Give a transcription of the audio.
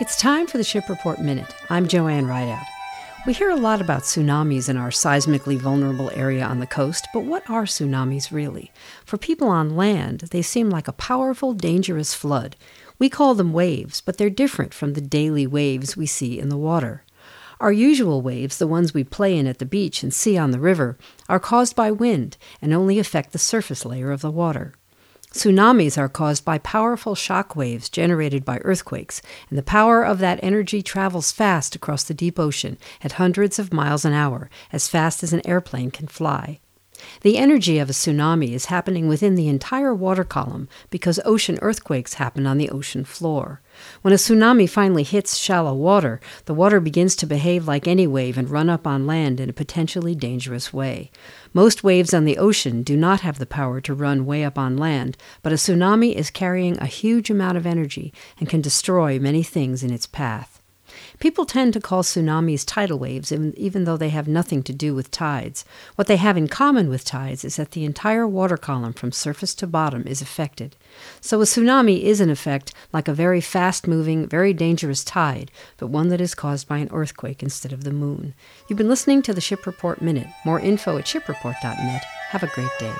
It's time for the Ship Report Minute. I'm Joanne Rideout. We hear a lot about tsunamis in our seismically vulnerable area on the coast, but what are tsunamis really? For people on land, they seem like a powerful, dangerous flood. We call them waves, but they're different from the daily waves we see in the water. Our usual waves, the ones we play in at the beach and see on the river, are caused by wind and only affect the surface layer of the water. Tsunamis are caused by powerful shock waves generated by earthquakes, and the power of that energy travels fast across the deep ocean at hundreds of miles an hour, as fast as an airplane can fly. The energy of a tsunami is happening within the entire water column because ocean earthquakes happen on the ocean floor. When a tsunami finally hits shallow water, the water begins to behave like any wave and run up on land in a potentially dangerous way. Most waves on the ocean do not have the power to run way up on land, but a tsunami is carrying a huge amount of energy and can destroy many things in its path. People tend to call tsunamis tidal waves, even though they have nothing to do with tides. What they have in common with tides is that the entire water column from surface to bottom is affected. So a tsunami is, in effect, like a very fast moving, very dangerous tide, but one that is caused by an earthquake instead of the moon. You've been listening to the Ship Report Minute. More info at shipreport.net. Have a great day.